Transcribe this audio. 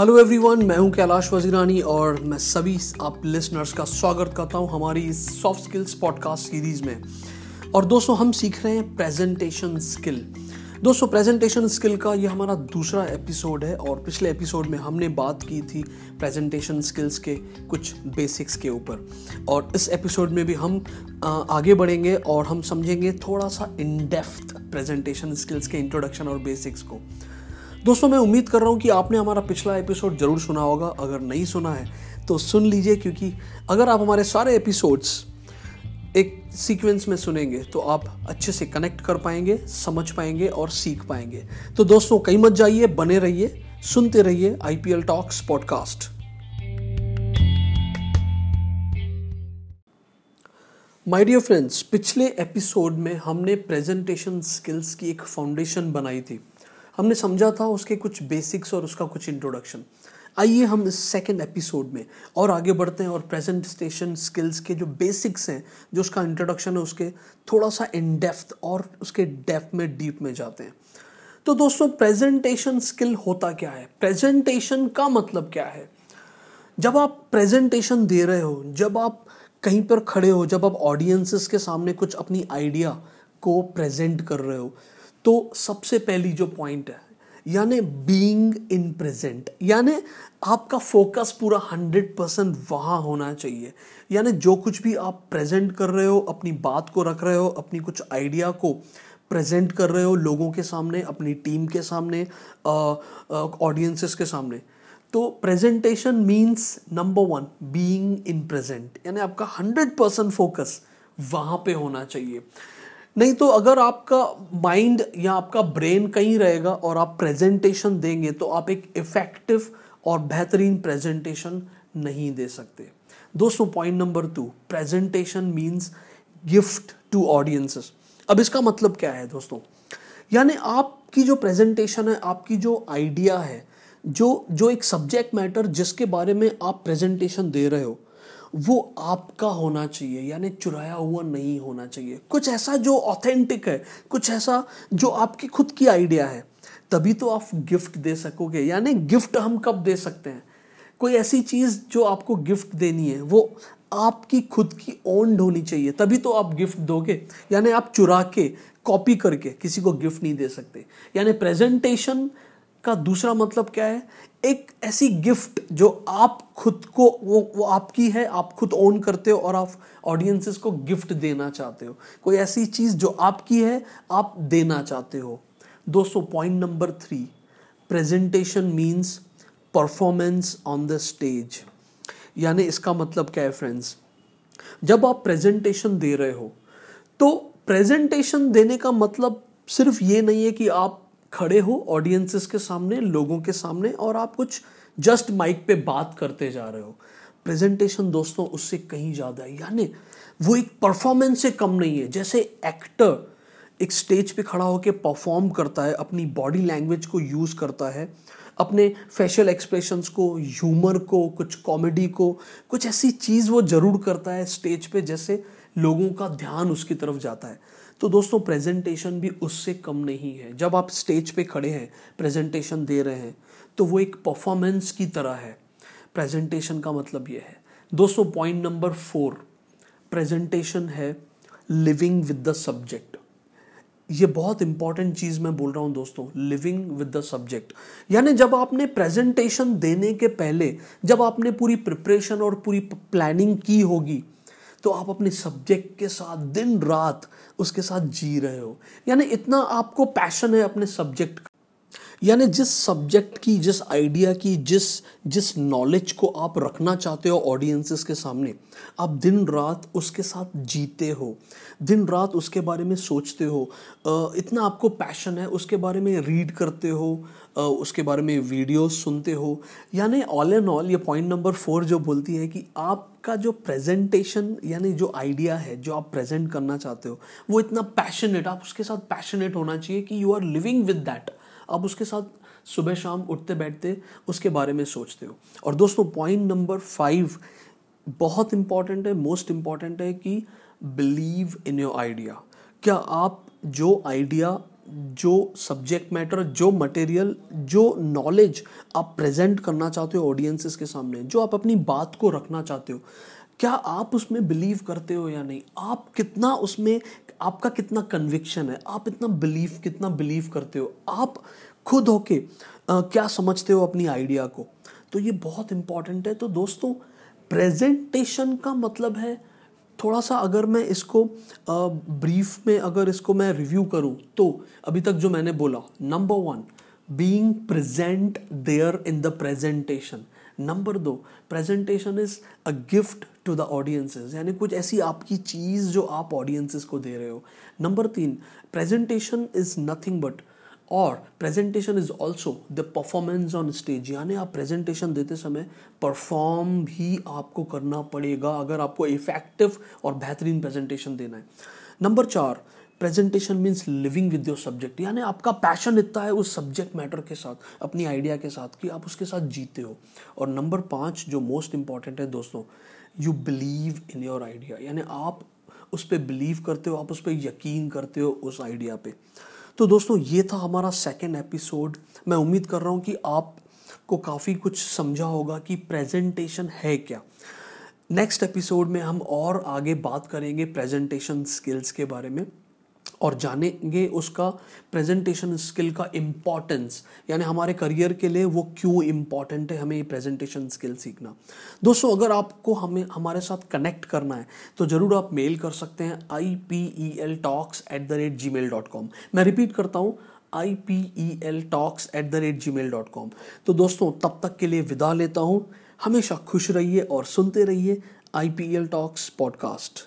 Hello everyone मैं हूँ कैलाश वजीरानी और मैं सभी आप लिसनर्स का स्वागत करता हूँ हमारी इस सॉफ्ट स्किल्स पॉडकास्ट सीरीज़ में। और दोस्तों, हम सीख रहे हैं प्रेजेंटेशन स्किल दोस्तों प्रेजेंटेशन स्किल का ये हमारा दूसरा एपिसोड है और पिछले एपिसोड में हमने बात की थी प्रेजेंटेशन स्किल्स के कुछ बेसिक्स के ऊपर। और इस एपिसोड में भी हम आगे बढ़ेंगे और हम समझेंगे थोड़ा सा इन डेप्थ प्रेजेंटेशन स्किल्स के इंट्रोडक्शन और बेसिक्स को। दोस्तों, मैं उम्मीद कर रहा हूँ कि आपने हमारा पिछला एपिसोड ज़रूर सुना होगा। अगर नहीं सुना है तो सुन लीजिए, क्योंकि अगर आप हमारे सारे एपिसोड्स एक सीक्वेंस में सुनेंगे तो आप अच्छे से कनेक्ट कर पाएँगे, समझ पाएँगे और सीख पाएँगे। तो दोस्तों, कहीं मत जाइए, बने रहिए, सुनते रहिए IPL talks podcast my dear friends पिछले एपिसोड में हमने प्रेजेंटेशन स्किल्स की एक फाउंडेशन बनाई थी। हमने समझा था उसके कुछ बेसिक्स और उसका कुछ इंट्रोडक्शन आइए हम इस सेकेंड एपिसोड में और आगे बढ़ते हैं और प्रेजेंटेशन स्किल्स के जो बेसिक्स हैं, जो उसका इंट्रोडक्शन है, उसके थोड़ा सा इन डेप्थ और उसके डेप्थ में डीप में जाते हैं। तो दोस्तों प्रेजेंटेशन स्किल होता क्या है? प्रेजेंटेशन का मतलब क्या है? जब आप प्रेजेंटेशन दे रहे हो, जब आप कहीं पर खड़े हो, जब आप ऑडियंसेस के सामने कुछ अपनी आइडिया को प्रेजेंट कर रहे हो तो सबसे पहली जो पॉइंट है, यानी बीइंग इन प्रेजेंट यानी आपका फोकस पूरा हंड्रेड परसेंट वहाँ होना चाहिए। यानी जो कुछ भी आप प्रेजेंट कर रहे हो, अपनी बात को रख रहे हो, अपनी कुछ आइडिया को प्रेजेंट कर रहे हो लोगों के सामने, अपनी टीम के सामने ऑडियंसेस के सामने तो presentation means number one being in present यानी आपका हंड्रेड परसेंट फोकस वहाँ पे होना चाहिए। नहीं तो अगर आपका माइंड या आपका ब्रेन कहीं रहेगा और आप प्रेजेंटेशन देंगे तो आप एक इफ़ेक्टिव और बेहतरीन प्रेजेंटेशन नहीं दे सकते। दोस्तों point number two presentation means gift to audiences अब इसका मतलब क्या है दोस्तों? यानी आपकी जो प्रेजेंटेशन है, आपकी जो आइडिया है, जो जो एक सब्जेक्ट मैटर जिसके बारे में आप प्रेजेंटेशन दे रहे हो वो आपका होना चाहिए, यानी चुराया हुआ नहीं होना चाहिए। कुछ ऐसा जो ऑथेंटिक है, कुछ ऐसा जो आपकी खुद की आइडिया है, तभी तो आप गिफ्ट दे सकोगे। यानी गिफ्ट हम कब दे सकते हैं? कोई ऐसी चीज़ जो आपको गिफ्ट देनी है, वो आपकी खुद की ओन्ड होनी चाहिए, तभी तो आप गिफ्ट दोगे। यानी आप चुरा के कॉपी करके किसी को गिफ्ट नहीं दे सकते। यानी प्रेजेंटेशन का दूसरा मतलब क्या है? एक ऐसी गिफ्ट जो आप खुद को, वो वो आपकी है, आप खुद ओन करते हो और आप ऑडियंसेस को गिफ्ट देना चाहते हो। कोई ऐसी चीज़ जो आपकी है, आप देना चाहते हो। दोस्तों point number three presentation means performance on the stage यानी इसका मतलब क्या है फ्रेंड्स जब आप प्रेजेंटेशन दे रहे हो तो प्रेजेंटेशन देने का मतलब सिर्फ़ ये नहीं है कि आप खड़े हो ऑडियंसेस के सामने, लोगों के सामने और आप कुछ जस्ट माइक पे बात करते जा रहे हो। प्रेजेंटेशन दोस्तों, उससे कहीं ज़्यादा है। यानी वो एक परफॉर्मेंस से कम नहीं है। जैसे एक्टर एक स्टेज पे खड़ा होकर परफॉर्म करता है, अपनी बॉडी लैंग्वेज को यूज़ करता है, अपने फेशियल एक्सप्रेशंस को ह्यूमर को, कुछ कॉमेडी को, कुछ ऐसी चीज़ वो ज़रूर करता है स्टेज पे, जैसे लोगों का ध्यान उसकी तरफ़ जाता है। तो दोस्तों प्रेजेंटेशन भी उससे कम नहीं है। जब आप स्टेज पे खड़े हैं प्रेजेंटेशन दे रहे हैं तो वो एक परफॉर्मेंस की तरह है। प्रेजेंटेशन का मतलब ये है। दोस्तों पॉइंट नंबर फोर प्रेजेंटेशन है लिविंग विद द सब्जेक्ट ये बहुत इंपॉर्टेंट चीज़ मैं बोल रहा हूँ दोस्तों लिविंग विद द सब्जेक्ट यानी जब आपने प्रेजेंटेशन देने के पहले, जब आपने पूरी प्रिपरेशन और पूरी प्लानिंग की होगी तो आप अपने सब्जेक्ट के साथ दिन रात उसके साथ जी रहे हो। यानी इतना आपको पैशन है अपने सब्जेक्ट का। यानी जिस सब्जेक्ट की, जिस आइडिया की, जिस जिस नॉलेज को आप रखना चाहते हो ऑडियंसेस के सामने, आप दिन रात उसके साथ जीते हो। दिन रात उसके बारे में सोचते हो। इतना आपको पैशन है, उसके बारे में रीड करते हो उसके बारे में वीडियोस सुनते हो। यानी ऑल एंड ऑल ये पॉइंट नंबर फोर जो बोलती है कि आपका जो प्रेजेंटेशन यानी जो आइडिया है, जो आप प्रेजेंट करना चाहते हो, वो इतना पैशनेट आप उसके साथ पैशनेट होना चाहिए कि you are living with that आप उसके साथ सुबह शाम उठते बैठते उसके बारे में सोचते हो। और दोस्तों पॉइंट नंबर फाइव बहुत इंपॉर्टेंट है मोस्ट इंपॉर्टेंट है कि बिलीव इन योर आइडिया क्या आप जो आइडिया जो सब्जेक्ट मैटर जो मटेरियल जो नॉलेज आप प्रेजेंट करना चाहते हो ऑडियंसेस के सामने, जो आप अपनी बात को रखना चाहते हो क्या आप उसमें बिलीव करते हो या नहीं? आप कितना उसमें, आपका कितना कन्विक्शन है? आप इतना बिलीव कितना बिलीव करते हो? आप खुद होके क्या समझते हो अपनी आइडिया को? तो ये बहुत इंपॉर्टेंट है। तो दोस्तों प्रेजेंटेशन का मतलब है थोड़ा सा अगर मैं इसको ब्रीफ में अगर इसको मैं रिव्यू करूँ तो अभी तक जो मैंने बोला number one being present there in the presentation number दो presentation is a gift to the audiences यानी कुछ ऐसी आपकी चीज़ जो आप ऑडियंसेस को दे रहे हो। नंबर तीन प्रेजेंटेशन इज़ नथिंग बट और presentation is also the performance on stage यानी आप प्रेजेंटेशन देते समय परफॉर्म भी आपको करना पड़ेगा अगर आपको इफ़ेक्टिव और बेहतरीन प्रेजेंटेशन देना है। नंबर चार presentation means living with your subject यानी आपका पैशन इतना है उस सब्जेक्ट मैटर के साथ, अपनी आइडिया के साथ कि आप उसके साथ जीते हो। और नंबर पाँच जो मोस्ट इंपॉर्टेंट है दोस्तों you believe in your idea यानी आप उस पर बिलीव करते हो, आप उस पर यकीन करते हो उस आइडिया पे। तो दोस्तों, ये था हमारा सेकेंड एपिसोड मैं उम्मीद कर रहा हूँ कि आपको काफ़ी कुछ समझा होगा कि प्रेजेंटेशन है क्या। नेक्स्ट एपिसोड में हम और आगे बात करेंगे प्रेजेंटेशन स्किल्स के बारे में। और जानेंगे उसका प्रेजेंटेशन स्किल का इम्पॉर्टेंस यानी हमारे करियर के लिए वो क्यों इंपॉर्टेंट है हमें ये प्रेजेंटेशन स्किल सीखना। दोस्तों, अगर आपको हमें, हमारे साथ कनेक्ट करना है तो ज़रूर आप मेल कर सकते हैं I P E L talks at the rate Gmail dot com मैं रिपीट करता हूँ I P E L talks at the rate Gmail dot com तो दोस्तों, तब तक के लिए विदा लेता हूँ। हमेशा खुश रहिए और सुनते रहिए I P L talks podcast